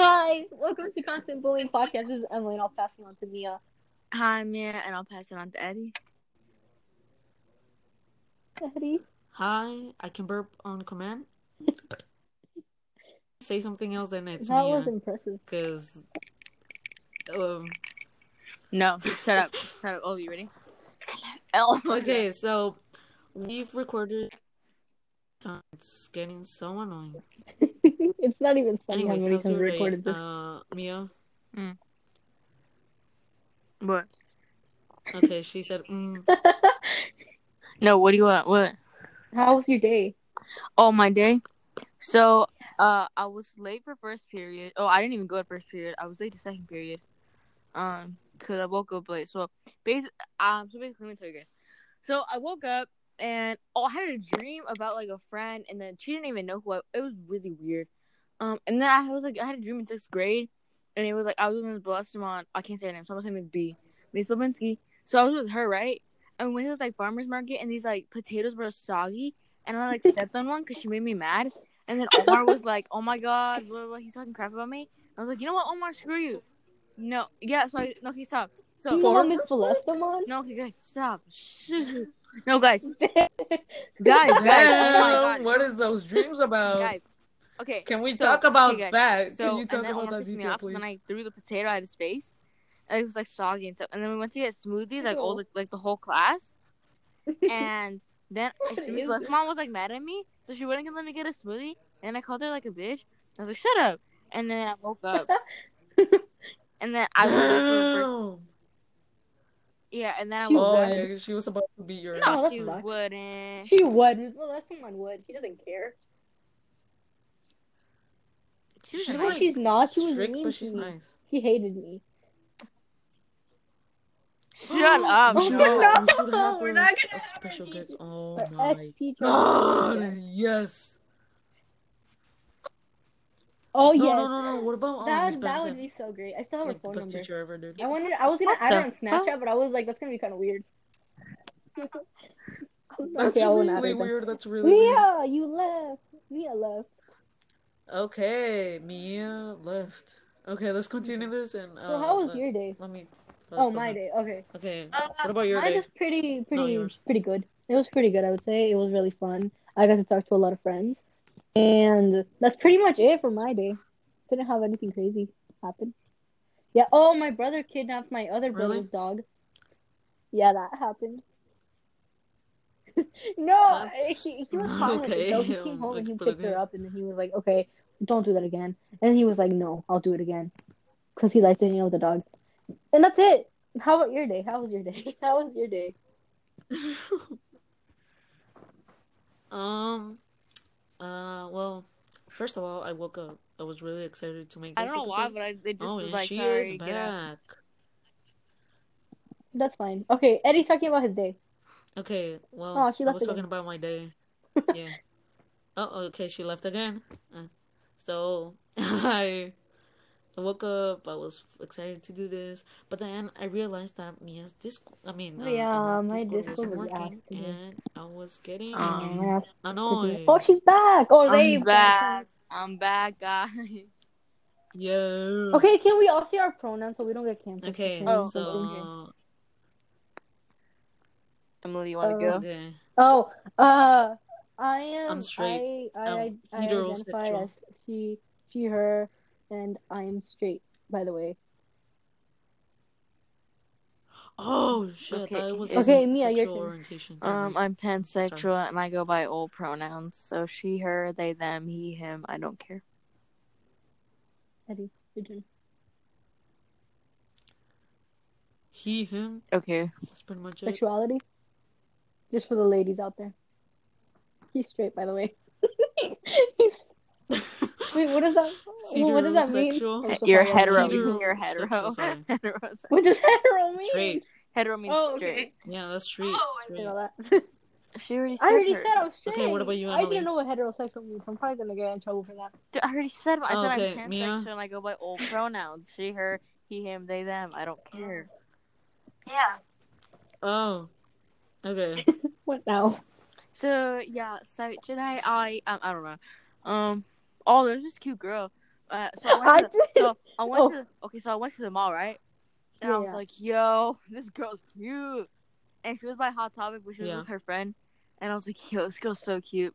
Hi, welcome to Constant Bullying Podcast. This is Emily, and I'll pass you on to Mia. Hi, Mia, and I'll pass it on to Eddie. Eddie. Hi, I can burp on command. Say something else, then it's That Mia. was impressive. Because, um, No, shut up. Shut up. Oh, you ready? L. okay, so we've recorded. It's getting so annoying. it's not even funny Anyways, how many times we recorded this. Uh, Mia. What? Okay, she said, mm, No, what do you want? What? How was your day? Oh, my day. So, uh, I was late for first period. Oh, I didn't even go to first period. I was late to second period. Um, cause I woke up late. So, basically, um, so basically, let me tell you guys. So I woke up and oh, I had a dream about like a friend, and then she didn't even know who I. It was really weird. Um, and then I was like, I had a dream in sixth grade, and it was like I was with this Balestamon. I can't say her name, so I'm gonna say Miss B, Miss Babinski. So I was with her, right? And when it was like farmers market, and these like potatoes were soggy, and I like stepped on one because she made me mad. And then Omar was like, "Oh my god, blah, blah, blah, he's talking crap about me." I was like, "You know what, Omar? Screw you." No, yeah. So I, no, okay, stop. So you know what Miss Celestamon? no, okay, guys, stop. no, guys, guys, guys. Oh my god, what is those dreams about? guys. Okay. Can we so- talk about okay, that? So Can you talk about that pissed me detail, off, so please? Then I threw the potato at his face. And it was like soggy and stuff. And then we went to get smoothies, like all the like the whole class. And then What Miss is Les mom was like mad at me, so she wouldn't let me get a smoothie. And I called her like a bitch. I was like, "Shut up!" And then I woke up. and then I was like, for- yeah. And then I She woke Oh up. would. yeah, she was about to beat your No, ass. that she sucks. wouldn't. She wouldn't. Well, Miss Celestamon would. She doesn't care. She was She's No, nice- like she's not. She was strict, mean but to she's me. nice. She hated me. Shut up. We Oh, should, no, we should have we're a, not a gonna have special her guest. Oh Her my ex-teacher. god! Yes. Oh yeah. No, no, no, no. What about um, That Miss that would be so great. I still have her Like the phone best number. teacher ever, dude. I wanted. I was gonna What add her the on Snapchat, fuck? but I was like, that's gonna be kind of weird. That's okay, I won't add her really then. weird. That's really weird. Mia, you left. Mia left. Okay, Mia left. Okay, let's continue this and. Uh, So how was let, your day? Let me. Oh, let's my open- day. Okay. Okay. What about your Mine day? was pretty, pretty, yours. pretty good. It was pretty good, I would say. It was really fun. I got to talk to a lot of friends, and that's pretty much it for my day. Didn't have anything crazy happen. Yeah. Oh, my brother kidnapped my other Really? brother's dog. Yeah, that happened. no, That's he, he was not fine with it. though. He came home and he Let's put picked her up, and then he was like, "Okay, don't do that again." And he was like, "No, I'll do it again," because he likes hanging out with the dog. And that's it. How about your day? How was your day? How was your day? um. Uh. Well, first of all, I woke up. I was really excited to make. I this don't know why, but I it just oh, was like, she sorry, is back. That's fine. Okay, Eddie's talking about his day. Okay. Well, Oh, she I was again. talking about my day. yeah. Oh, okay. She left again. Uh, so I. I woke up. I was excited to do this, but then I realized that Mia's Discord. I mean, Oh, uh, yeah, Emma's my Discord Discord wasn't working, active. and I was getting Um, annoyed. Oh, she's back. Oh, they I'm back. I'm back, guys. Yeah. Okay, can we all see our pronouns so we don't get canceled? Okay. Oh, something? so Emily, you want to Uh, go? okay. Oh, uh, I am. I'm straight. I, I, I'm I identify as she, she, her, and I am straight. By the way. Oh shit! Okay, I was Okay, in Mia, your sexual turn. orientation. Um, I'm pansexual and I go by all pronouns. So she, her, they, them, he, him. I don't care. Eddie, your turn. he, him. Okay. That's pretty much it. Sexuality. Just for the ladies out there. He's straight, by the way. He's, wait, what does that? What does that mean? Heterosexual. You're hetero. like- Hetero- You're hetero. sorry. hetero. What does hetero mean? Straight. Hetero means Oh, straight. Yeah, that's straight. Oh, I straight. didn't know that. She already said I already her. said I was straight. Okay, what about you, I didn't know what heterosexual means. I'm probably gonna get in trouble for that. I already said. I Oh, said okay, I'm Mia? pansexual and I go by all pronouns. She, her, he, him, they, them. I don't care. Yeah. Oh. Okay. What now? So yeah, so today I um I don't know. Um oh there's this cute girl. uh, so I went to I so I went Oh. to okay, so I went to the mall, right? And I was yeah. like, "Yo, this girl's cute," and she was by Hot Topic, but she was Yeah. with her friend, and I was like, "Yo, this girl's so cute,"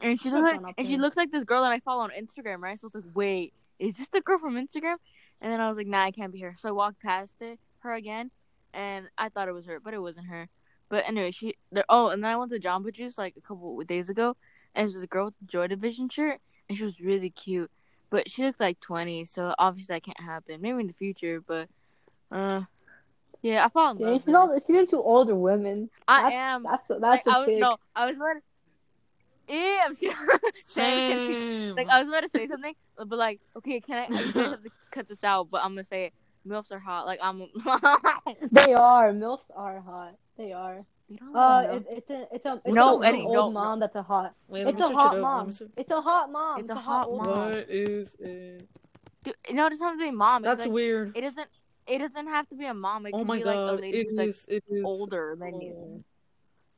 and she Should've looks like and she looks like this girl that I follow on Instagram, right? So I was like, "Wait, is this the girl from Instagram?" And then I was like, "Nah, I can't be her." So I walked past it, her again, and I thought it was her, but it wasn't her. But anyway, she there. Oh, and then I went to Jamba Juice like a couple of days ago, and there was a girl with a Joy Division shirt, and she was really cute. But she looked like twenty, so obviously that can't happen. Maybe in the future, but uh, yeah, I fall in Yeah, love. she's with all, she's into older women. I that's, am. That's that's Like, a I was pig. no, I was about. To, yeah, I'm scared. Same. like I was about to say something, but like, okay, can I? You guys have to cut this out, but I'm gonna say it. Milfs are hot. Like I'm. They are milfs are hot. They are. you don't Uh, know. it, it's a it's a it's No, a Eddie, old no, no. mom that's a hot. Wait, It's a hot it up. Let mom. me search- It's a hot mom. It's a hot old mom. What is it? Dude, no, it doesn't have to be a mom. It's That's like, weird. It doesn't. It doesn't have to be a mom. It Oh can my be like a lady it who's like is. It is. older than you.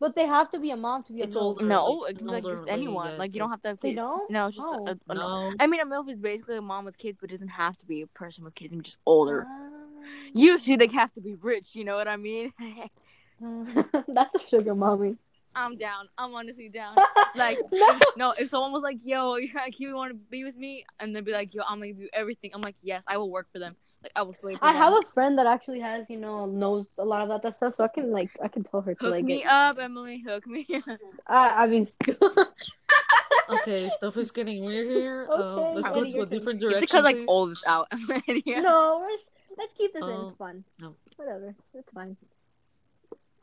But they have to be a mom to be a It's milf. older. No, like, it's an like just anyone. like you don't have to have They kids. don't? No, it's just Oh. a, a, No. I mean, a milf is basically a mom with kids, but it doesn't have to be a person with kids. I mean, just older. Ah. Usually, they have to be rich. You know what I mean? that's a sugar mommy. I'm down. I'm honestly down. like Like, no. no, if someone was like, "Yo, you kind of want to be with me," and they'd be like, "Yo, I'm gonna give you everything," I'm like, "Yes, I will work for them. Like, I will slave for I them." have a friend that actually has, you know, knows a lot about that stuff, so I can like I can tell her to Hook like me get- up, Emily. Hook me. up. I, I mean, Okay, stuff is getting weird here. Um, Okay, let's go Eddie, to a turn. different it's direction. because like please. all this out. yeah. no, we're just, let's keep this in. Um, It's fun. no. Whatever, it's fine.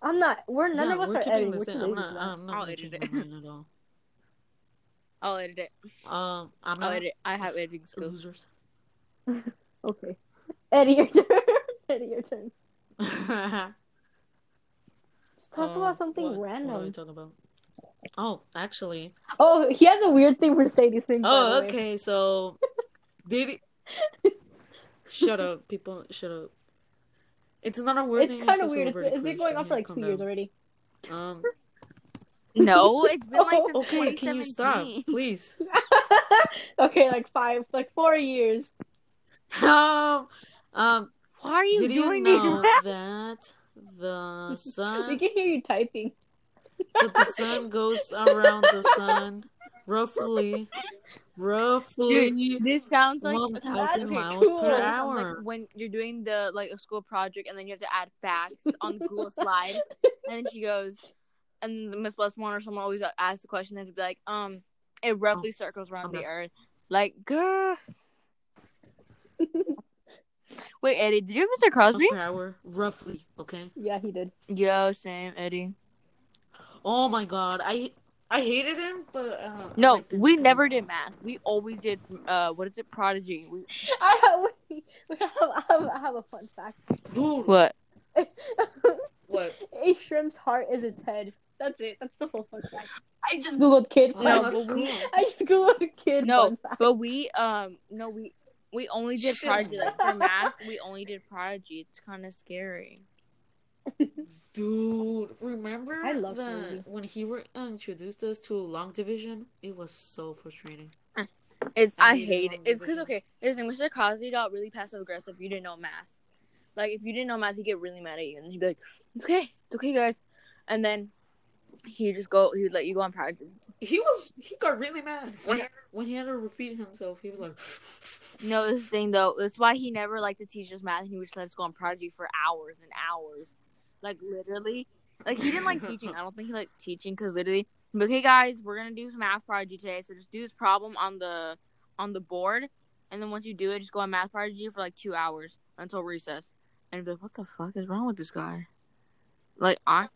I'm not. We're none Yeah, of us we're are editing. this We're in. I'm not. I'm not I'll edit it. at all. I'll edit it. Um, I'm I'll not edit. I have editing skills. losers. Okay, Eddie, your turn. Eddie, your turn. Just talk Um, about something what- What are we talking about? Oh, actually. Oh, he has a weird thing for Sadie Singh. by Oh, okay. So, did he? shut up, people. Shut up. It's not a weird It's kind of weird. It's, it's been going on for like two years down. already. Um. No, it's been like since Okay, can you stop, please? okay, like five, like four years. um. Um. Why are you Did you doing these? know that the sun. We can hear you typing. that the sun goes around the sun roughly, roughly Dude, this sounds like one thousand miles cool. per No, this sounds like when you're doing the like a school project and then you have to add facts on the Google slide, and then she goes, and Miss Westmore or someone always asks the question and to be like, um, it roughly circles around the. Earth. Like, girl. Wait, Eddie, did you have Mr. Crosby? per hour, roughly. Okay. yeah, he did. Yo, same, Eddie. Oh my god, I I hated him, but uh, No, liked him. we never did math. We always did. Uh, what is it? Prodigy. We, I have, we, we have, I have, I have a fun fact. Dude, what? what? a shrimp's heart is its head. That's it. That's the whole fun fact. I just googled kid No, fun. that's we- cool. I just googled kid No, fun fact. but we um no we we only did Shit. prodigy like for math. We only did prodigy. It's kind of scary. Dude, remember I love that when he re- um, introduced us to long division? It was so frustrating. Mm. It's I I hate it. It's because division. okay, listen, Mr. Cosby got really passive aggressive. if You didn't know math. Like if you didn't know math, he'd get really mad at you, and he'd be like, "It's okay, it's okay, guys," and then he'd just go. He'd let you go on prodigy. He was he got really mad when when he had to repeat himself. He was like, No, this thing though, that's why he never liked to teach us math. and He would just let us go on prodigy for hours and hours, like literally. Like he didn't like teaching. I don't think he liked teaching because literally, like, okay guys, we're gonna do some math prodigy today. So just do this problem on the on the board, and then once you do it, just go on math prodigy for like two hours until recess. And be like, what the fuck is wrong with this guy? Like I,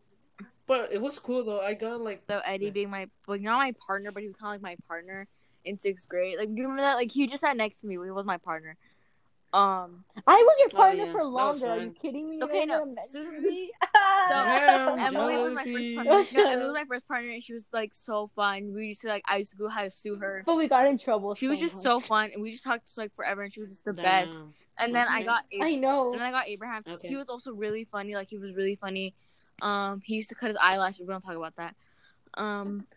But it was cool though. I got like so Eddie being my like not my partner, but he was kind of like my partner in sixth grade. Like do you remember that? Like he just sat next to me. He was my partner. Um. I was your Oh, partner yeah. for longer. Are you kidding me? Okay, no. So- me. So Damn, Emily was my first partner. No, Emily was my first partner, and she was like so fun. We used to like I used to go how to sue her. but we got in trouble. She was so just so fun, and we just talked like forever, and she was just the best. And then I Okay. got I know. and then I got Abraham. Okay. He was also really funny. Like he was really funny. Um, he used to cut his eyelashes. We don't talk about that. Um,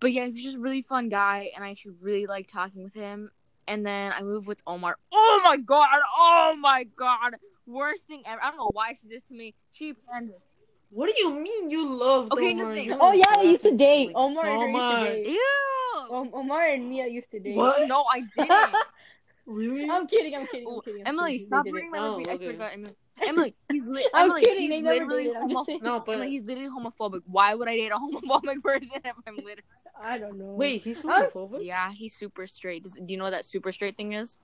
but yeah, he was just a really fun guy, and I actually really liked talking with him. And then I moved with Omar. Oh my god! Oh my god! Worst thing ever. I don't know why she did this to me. She planned this. What do you mean you love Okay, Omar? just think. Oh yeah, I used to date like, Omar so and her used to date. Ew. Um, Omar and Mia used to date. What? No, I didn't. Really? I'm kidding. I'm kidding. I'm Oh, kidding. I'm Emily, kidding. stop They did reading it. my Oh, review. I swear to God, Emily. Emily, he's li- I'm Emily, kidding, they he's never literally did it, I'm just homo- No, but Emily, he's literally homophobic. Why would I date a homophobic person if I'm literally? I don't know. wait, he's I'm- homophobic? Yeah, he's super straight. Does, do you know what that super straight thing is?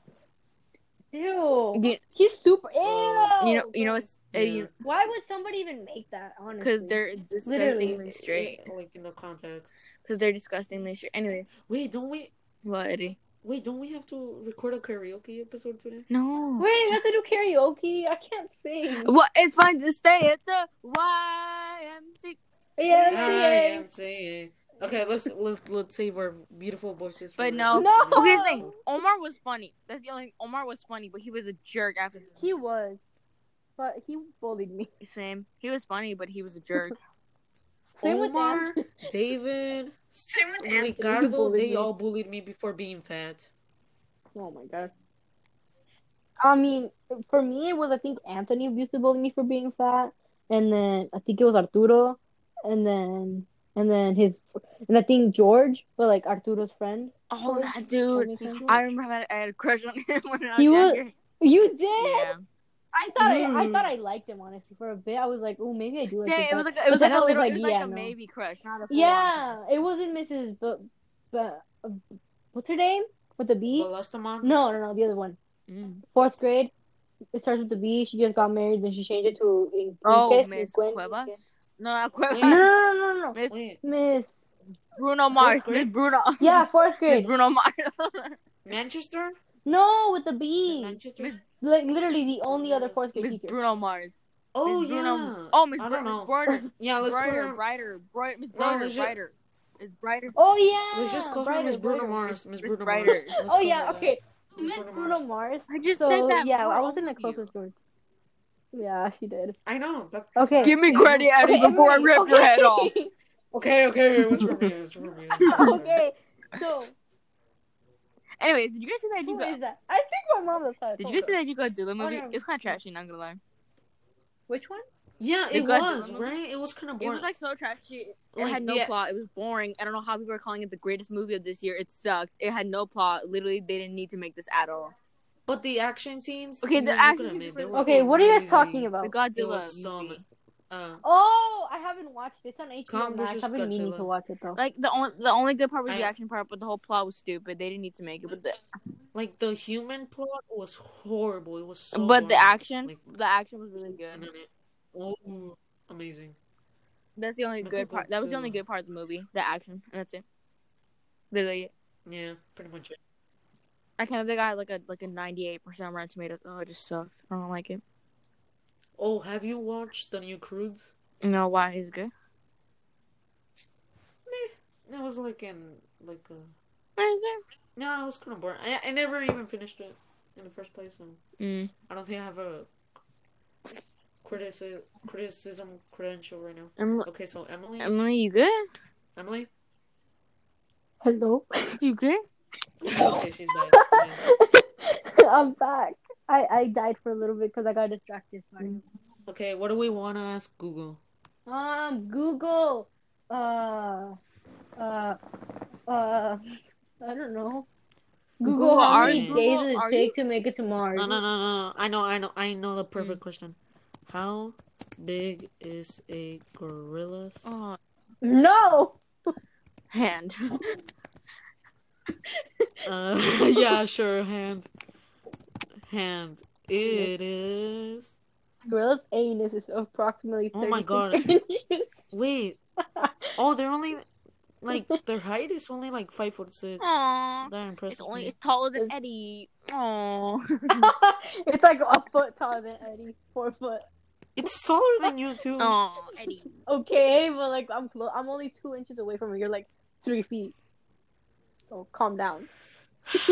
Ew. You, He's super. Ew. Uh, you know, you know, it's uh, Yeah. you Why would somebody even make that? Honestly. because they're disgustingly Literally. straight. Like in the context. Because they're disgustingly straight. Anyway, Wait, don't we? what Eddie? Wait, don't we have to record a karaoke episode today? No. Wait, we have to do karaoke. I can't sing. What? It's fine to stay at the YMC. Yeah, I yeah. am saying. Okay, let's let's let's save our beautiful voices. But no. No. Okay, here's the thing. Omar was funny. That's the only. thing. Omar was funny, but he was a jerk after. He was, but he bullied me. Same. He was funny, but he was a jerk. Same Omar, with David, Same with He Ricardo, they me. all bullied me before being fat. Oh my god. I mean, for me, it was I think Anthony used to bully me for being fat, and then I think it was Arturo, and then and then his and I think George, but like Arturo's friend. Oh, that That dude. I remember I had, I had a crush on him when I was He was- younger. You did? Yeah. I thought I, I Mm. thought I liked him honestly for a bit. I was like, oh, maybe I do like Dang, this it was like a, it was like then I a was little, like, it was yeah, a no. maybe crush, not a full-on. Yeah, it wasn't Mrs. But but uh, what's her name with the B? Balastamon? No, no, no, the other one. Mm. Fourth grade. It starts with the B. She just got married, then she changed it to In- Oh, Inques, Miss Inquen- Cuevas. Inquen. No, not Cuevas. No, no, no, no, no, Miss Miss. Bruno Mars. Miss? Bruno. Yeah, fourth grade. Miss. Bruno Mars. Manchester? No, with the B. Manchester? Miss Like literally the only other fourth grade Miss teacher. Bruno Mars. Oh Miss yeah. Bruno. Oh, Miss I Br- don't know. Brighter. Yeah, let's put brighter, her. brighter, bright, Miss No, brighter, let's ju- brighter. It's brighter. Oh yeah. Let's just call her Miss Bruno Brighter. Mars. Miss Miss Bruno Mars. Oh yeah, okay. Miss Miss Bruno Bruno Mars. Mars. I just So said that. yeah, I was in the all of close you. with George. Yeah, she did. I know. That's... Okay. Give me credit, Eddie, Okay, before Emily, I rip your head off. okay. Okay, okay. What's from you? What's from you? okay. So Anyways, did you guys see that you who got? is that? I think my mom is Did you guys see that you got Zilla movie? no. It was kind of trashy, not gonna lie. Which one? Yeah, The it Godzilla was movie? right. It was kind of boring. It was like so trashy. It Like, had no the- plot. It was boring. I don't know how people are calling it the greatest movie of this year. It sucked. It had no plot. Literally, they didn't need to make this at all. But the action scenes. Okay, the action could scenes were- were Okay, what are you guys talking about? There Godzilla was some. Uh, Oh, I haven't watched it. It's on HBO Max. I've been meaning to watch it though. Like the only the only good part was the action part, but the whole plot was stupid. They didn't need to make it. But the like the human plot was horrible. It was so. but the action, Like, the action was really good. it- oh, amazing. That's the only Mecha good part. That was the only good part of the movie. The action, and that's it. Literally. Yeah, pretty much it. I kind of think I had like a like a ninety eight percent Rotten Tomatoes. Oh, it just sucked. I don't like it. Oh, have you watched the new Croods? No, why? Is it good? Meh. It was like in like a. Why is it No, it was kind of boring. I, I never even finished it in the first place, so? Mm. I don't think I have a criticism criticism credential right now. Emily, Okay, so Emily, Emily, you good? Emily. Hello. You good? Okay, she's back. I'm back. I I died for a little bit because I got distracted. Sorry. Okay, what do we want to ask Google? Um, Google. Uh, uh, uh. I don't know. Google, Google, how many you- days Google, does it take you- to make it to Mars? No, no, no, no, no. I know, I know, I know the perfect question. How big is a gorilla's? Oh, No. hand. Uh, yeah, sure. Hand, hand. It is. Gorilla's anus is approximately Oh my God. inches. Wait. Oh, they're only like their height is only like five foot six. Aww. That impresses It's only me. it's taller than Eddie. Aww. it's like a foot taller than Eddie. Four foot. It's taller than you too. Aww, Eddie. Okay, but like I'm close. I'm only two inches away from you. You're like three feet. So calm down.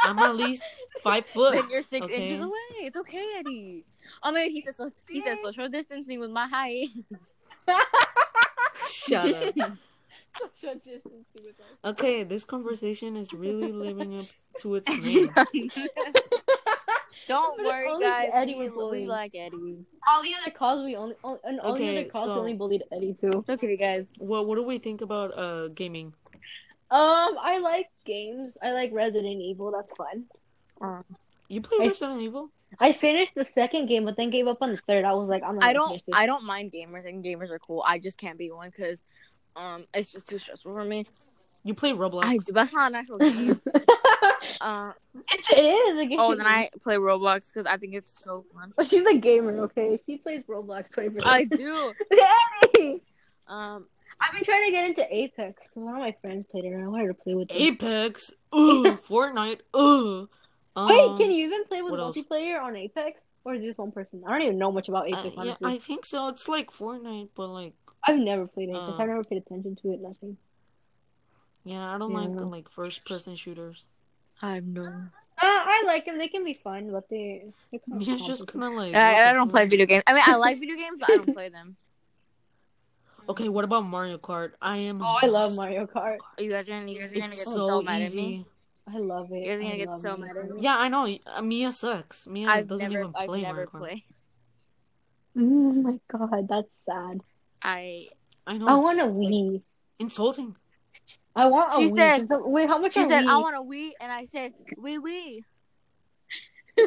I'm at least five foot. Then you're six okay? inches away. It's okay, Eddie. Oh my god, he said so. He said social distancing with my height. Shut up. social distancing with us. Okay, this conversation is really living up to its name. Don't But worry, only guys. Eddie we, was we like Eddie. All the other calls we only, on, and all the other calls so- we only bullied Eddie too. It's okay, guys. Well, What do we think about uh gaming? Um, I like games. I like Resident Evil. That's fun. Um, You play I- Resident Evil? I finished the second game, but then gave up on the third. I was like, I'm not. I don't. finish. I don't mind gamers, and gamers are cool. I just can't be one because, um, it's just too stressful for me. You play Roblox? I do. That's not an actual game. uh, It's, it is a game. oh, then I play Roblox because I think it's so fun. But she's a gamer, okay? She plays Roblox 20%. I do. Eddie! Um, I've been trying to get into Apex because one of my friends played it and I wanted to play with them. Apex? Ugh. Fortnite? Ugh. Um, Wait, can you even play with what else? multiplayer on Apex? Or is it just one person? I don't even know much about I- Apex, yeah. I think so. It's like Fortnite, but like, I've never played Apex. Uh, I've never paid attention to it, nothing. yeah, I don't Yeah. like like first person shooters. I have no. Uh, I like them. They can be fun, but they. kind of Yeah, it's just kind of like. I, I don't play video games. I mean, I like video games, but I don't play them. Okay, what about Mario Kart? I am. Oh, I love. Mario Kart. You guys are gonna, you guys are gonna It's get so, so, mad at me. I love it. You guys are gonna I get so Mario mad at me. Yeah, I know. uh, Mia sucks. Mia I've doesn't never, even I've play never Mario Kart. played. Oh my god, that's sad. I. I know. I want a like, Wii. Insulting. I want a She Wii. said- Wait, how much She are said, Wii? "I want a Wii," and I said, "Wee wee."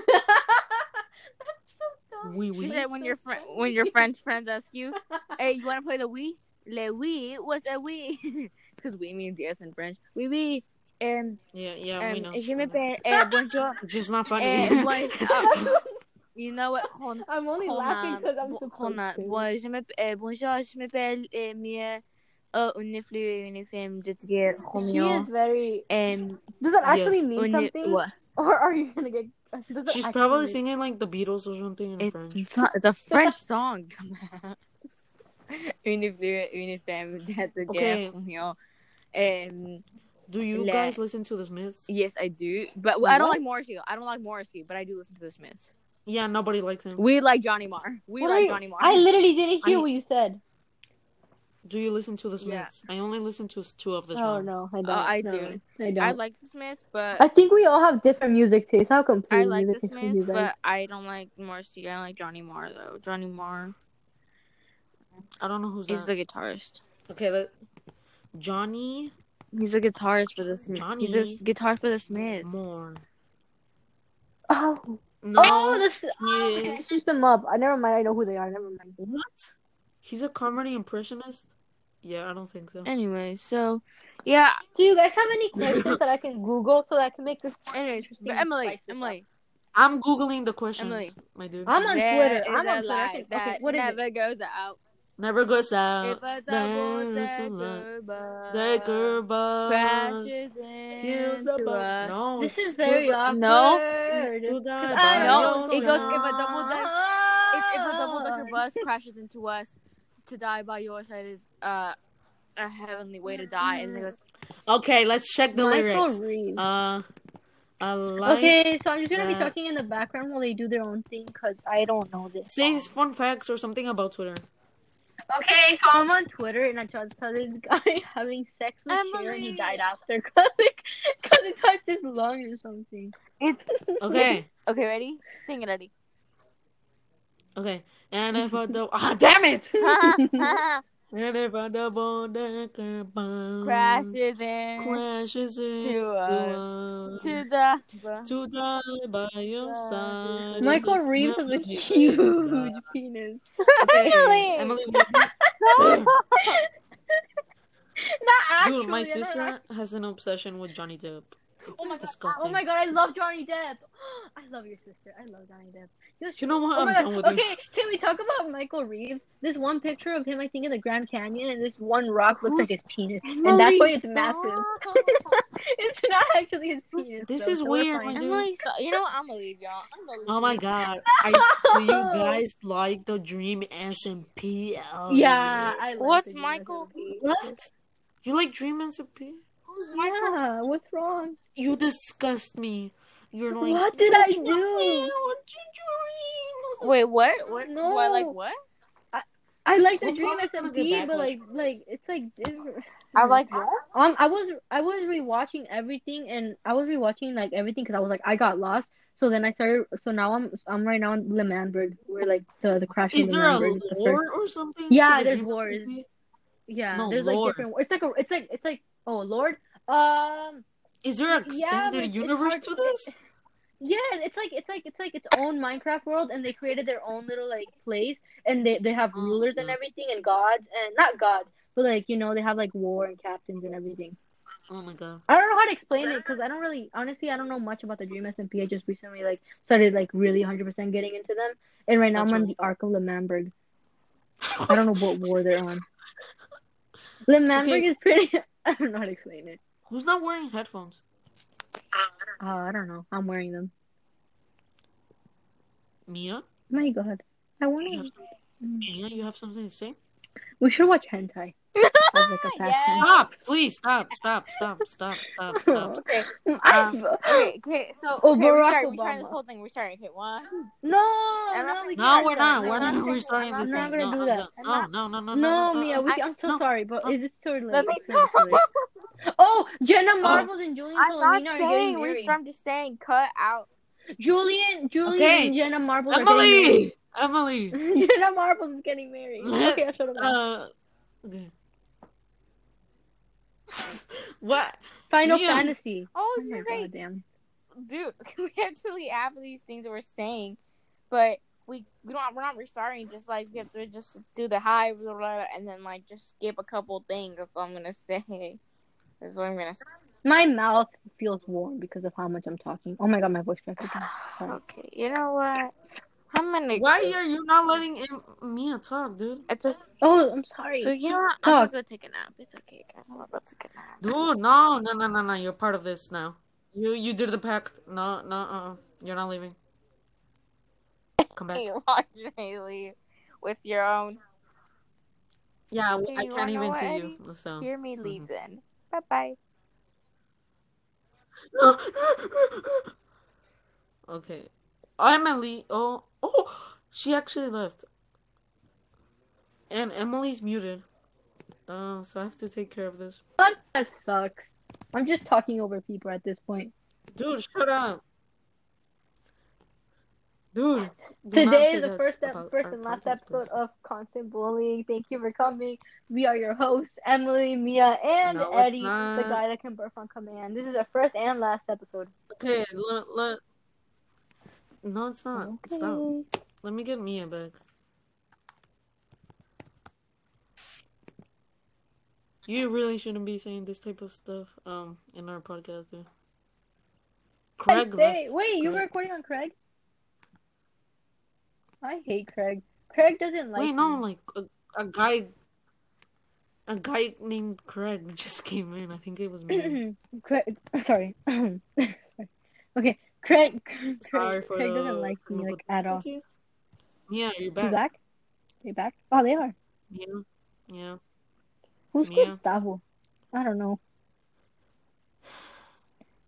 That's so dumb. She said, "When your friend, when your friends friends ask you, hey, you want to play the Wii? Le Wii? What's a Wii? Because Wii means yes in French. Oui, oui. Um, Yeah, yeah, we um, know. je m'appelle, uh, bonjour. It's just not funny. Eh, bon- uh, you know what? Hold, I'm only laughing because I'm on, supposed hold on. to. Bon, je m'appelle, eh, bonjour, je m'appelle euh, Mia. Oh, une fleur, une femme de tigre, She Romeo. is very. Um, Does that actually Yes. mean une, something, what? or are you gonna get? Does She's actually probably singing like the Beatles or something in It's French. it's, not, it's a French song. dumbass. une fleur, une femme de tigre, Okay. Romeo. Um, Do you Le- guys listen to the Smiths? yes, I do, but I don't like Morrissey. I don't like Morrissey, but I do listen to the Smiths. Yeah, nobody likes him. We like Johnny Marr. We What like you- Johnny Marr. I literally didn't hear I- what you said. Do you listen to the Smiths? Yeah. Smiths? I only listen to two of the Oh songs. no, I don't. Uh, I No, do. I don't. I like the Smiths, but I think we all have different music tastes. How I complete like music the Smiths, you guys. but I don't like Morrissey. I like Johnny Marr though. Johnny Marr I don't know who's is that. the guitarist. Okay, let Johnny He's a guitarist for the Smiths. He's a Johnny guitarist for the Smiths. Moore. Oh, No, oh, this. Oh, okay, I is. switched them up. I never mind. I know who they are. Never mind. What? He's a comedy impressionist? Yeah, I don't think so. Anyway, so yeah. Do you guys have any questions that I can Google so that I can make this? more Anyways, interesting but Emily, up? Emily, I'm googling the questions, Emily. my dude. I'm on there Twitter. I'm on Twitter. I lie can- that okay, what is it? never goes out. Never goes out. if a there a lot. decker bus Decker bus crashes the into bus. us. No, This is very kill awkward. No. To die 'Cause by I No, it goes if a double decker if, if a double decker bus crashes into us, to die by your side is uh, a heavenly way to die. And goes, Okay, let's check the Michael lyrics. Reeves. Uh, a okay, so I'm just gonna be talking in the background while they do their own thing because I don't know this. Say song. fun facts or something about Twitter. Okay, so I'm on Twitter and I just saw this guy having sex with Cher and he died after because because it touched his lung or something. Okay, okay, ready? Sing it, Eddie. Okay. And if a double, ah, damn it! And if a double decker bus Crashes in crashes into to us. us, to the to die by your side. Michael is Reeves has a huge way to die. penis. Okay, Emily! Emily, what's- Not actually. dude, my I don't sister has an obsession with Johnny Depp. It's Oh my god! Oh my god! I love Johnny Depp. I love your sister. I love Johnny Depp. You're You know what? Oh I'm done with Okay, you. can we talk about Michael Reeves? This one picture of him, I think, in the Grand Canyon, and this one rock looks like his penis, and that's why it's massive. it's not actually his penis. This though, is so weird, my dude. Emily, stop. you know what? I'm gonna leave y'all. I'm gonna leave Oh my god. I, do you guys like the Dream SMP? Oh, Yeah, I. Like What's Michael? What? You like Dream SMP? Who's Michael? Yeah, what's wrong? You disgust me. You're like. What did I "Don't do?" want to dream?" Wait, what? What? No. What? Like what? I I like the Dream probably gonna but like, like it's like different. I like what? Um, I was I was rewatching everything, and I was rewatching like everything because I was like I got lost. So then I started. So now I'm I'm right now in L'Manberg, where like the the crash. Is of there a L'Manberg, the lore or something? Yeah, there's Dream wars. City? Yeah, No, there's lore. like different. It's like a. It's like it's like. Oh Lord. Um. Is there an extended it's universe to this? Yeah, it's like it's like it's like its own Minecraft world, and they created their own little like place, and they they have Oh, rulers and everything, and gods, and not gods, but like you know they have like war and captains and everything. Oh my god. I don't know how to explain it because I don't really, honestly, I don't know much about the Dream SMP. I just recently like started like really 100% getting into them, and right now That's I'm on the Ark of L'Manberg. I don't know what war they're on. L'Manberg Okay. is pretty. I don't know how to explain it. Who's not wearing headphones? Uh, I don't know. I'm wearing them. Mia? My God, I You want have, to. Mia, you have something to say? We should watch hentai. As like a Yeah. Stop! Please stop! Stop! Stop! Stop! Stop! Stop! Okay. Um, okay, okay, so Oh, okay, Barack we're we're starting this whole thing. We're starting. Okay, one. no, I'm no, we No, can't we're not. No, We're I'm not not restarting I'm this not gonna do that. done. No, no, no, no, No, no. Mia, we can, I'm so sorry, but no. is it too late? Let me It's too late. Oh, Jenna Marbles and Julian I'm not Solomita are saying getting we're. married. I'm just saying cut out. Julian, Julian Okay. and Jenna Marbles are getting married. Emily! Emily! Jenna Marbles is getting married. Okay, I'll shut up. Uh, okay. what? Final Mia. Fantasy. Oh, I was Oh my just saying, god, damn. dude, we actually have these things that we're saying, but we we don't. We're not restarting. Just like we have to just do the high, blah, blah, and then like just skip a couple things. That's all I'm gonna say. That's what I'm gonna say. My mouth feels warm because of how much I'm talking. Oh my god, my voice cracked Okay, you know what? I'm gonna. Why are you not letting Em- Mia talk, dude? It's a, Oh, I'm sorry. so you know what? I'm gonna go take a nap. It's okay, guys. I'm about to take a nap. Dude, no, no, no, no, no. You're part of this now. You you did the pact. No, no, uh, you're not leaving. Come back. You watch me leave with your own. Yeah, Okay, I can't even see you. So. Hear me leave Mhm. then. Bye bye. okay. Emily. Oh, oh, she actually left. And Emily's muted. Uh, so I have to take care of this. God, that sucks. I'm just talking over people at this point. Dude, shut up. Dude. Today is the first first and last episode please. of Constant Bullying. Thank you for coming. We are your hosts, Emily, Mia, and No, Eddie, the guy that can birth on command. This is our first and last episode. Okay, let, let... No, it's not. Stop. Let me get Mia back. You really shouldn't be saying this type of stuff um in our podcast, dude. Craig say, left. wait, you were recording on Craig? I hate Craig. Craig doesn't like Wait, no, me. like a, a guy, a guy named Craig just came in. I think it was me. Craig, sorry. okay, Craig. Craig, Craig the doesn't like me like at all. Yeah, you're You back. back? They back? Oh, they are. Yeah, yeah. Who's Mia. Gustavo? I don't know.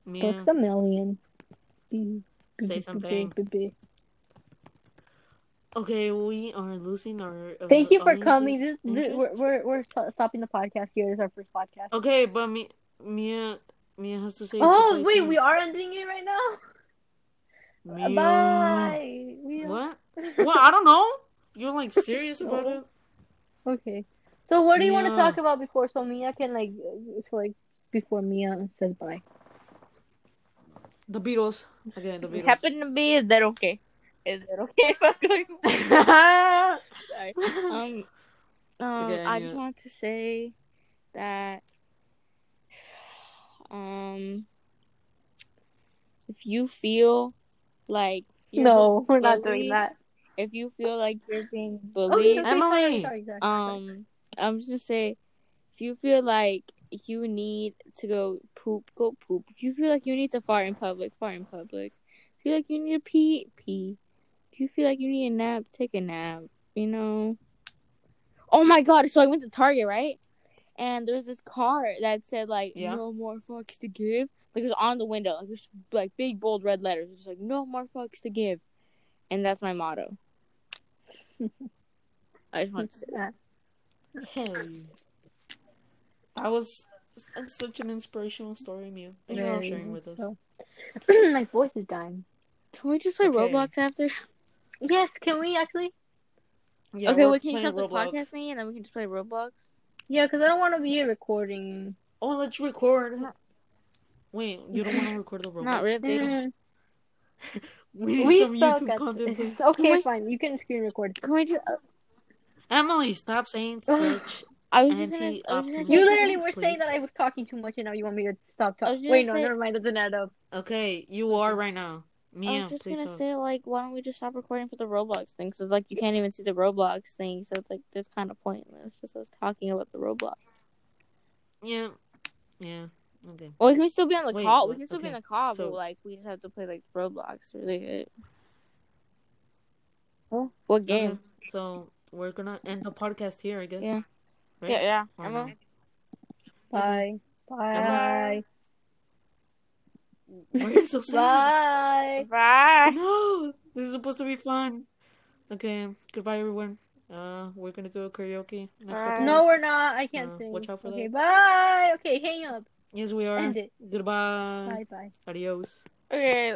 Mia, Books a million. Say something. Okay, we are losing our. Uh, Thank you for coming. This, this, we're, we're we're sto- stopping the podcast here. This is our first podcast. Okay, but me, Mia, Mia has to say. Oh wait, we are ending it right now. Mia. Bye. Are- What? Well, I don't know. You're like serious about it? Okay. So what do you want to talk about before so Mia can like so like before Mia says bye? The Beatles again. The Beatles. Happen to be is that okay? Is it okay if I'm going? Sorry. Um, um, Okay, I yeah. just want to say that um, if you feel like you're No, we're not doing that. If you feel like you're being bullied, okay, Emily. sorry. um, I'm just gonna say, if you feel like you need to go poop, go poop. If you feel like you need to fart in public, fart in public. If you feel like you need to pee, pee. If you feel like you need a nap, take a nap. You know. Oh my god! So I went to Target, right? And there was this card that said like Yeah. "No more fucks to give." Like it was on the window, like it like big bold red letters. It was like "No more fucks to give," and that's my motto. I just want to say that. Hey. that was s- such an inspirational story, Mia. Thanks for sharing with us. My voice is dying. Can we just play Okay. Roblox after? Yes, can we actually? Yeah, okay, we're can you playing stop the Roblox. podcast me and then we can just play Roblox? Yeah, because I don't want to be recording. Oh, let's record. Wait, you don't want to record the Roblox? Not really. Mm, We need we some YouTube content, please. Okay, Wait. fine. You can screen record. Can we do? Emily, stop saying such. I was just gonna. I was just Anti-optimism. You literally please, were saying that I was talking too much, and now you want me to stop talking. Wait, no, say- never mind. That doesn't add up. Okay, you are right now. I Mia, was just gonna talk. say like, why don't we just stop recording for the Roblox thing? Because like you can't even see the Roblox thing, so it's like it's kind of pointless. Just us talking about the Roblox. Yeah, yeah. Okay. Well, we can still be on the Wait, call. We can still be on the call, so- but like we just have to play like Roblox. Really. Oh, what game? Okay, So we're gonna end the podcast here, I guess. Yeah. Right? Yeah, yeah. Or Emma? no? Bye. Bye. Why are you so sad? Bye. Bye. No, this is supposed to be fun. Okay, goodbye, everyone. Uh, we're gonna do a karaoke next No, we're not. I can't Uh, sing. watch out for okay, that. bye. Okay, hang up. Yes, we are. End it. Goodbye. Bye bye. Adios. Okay.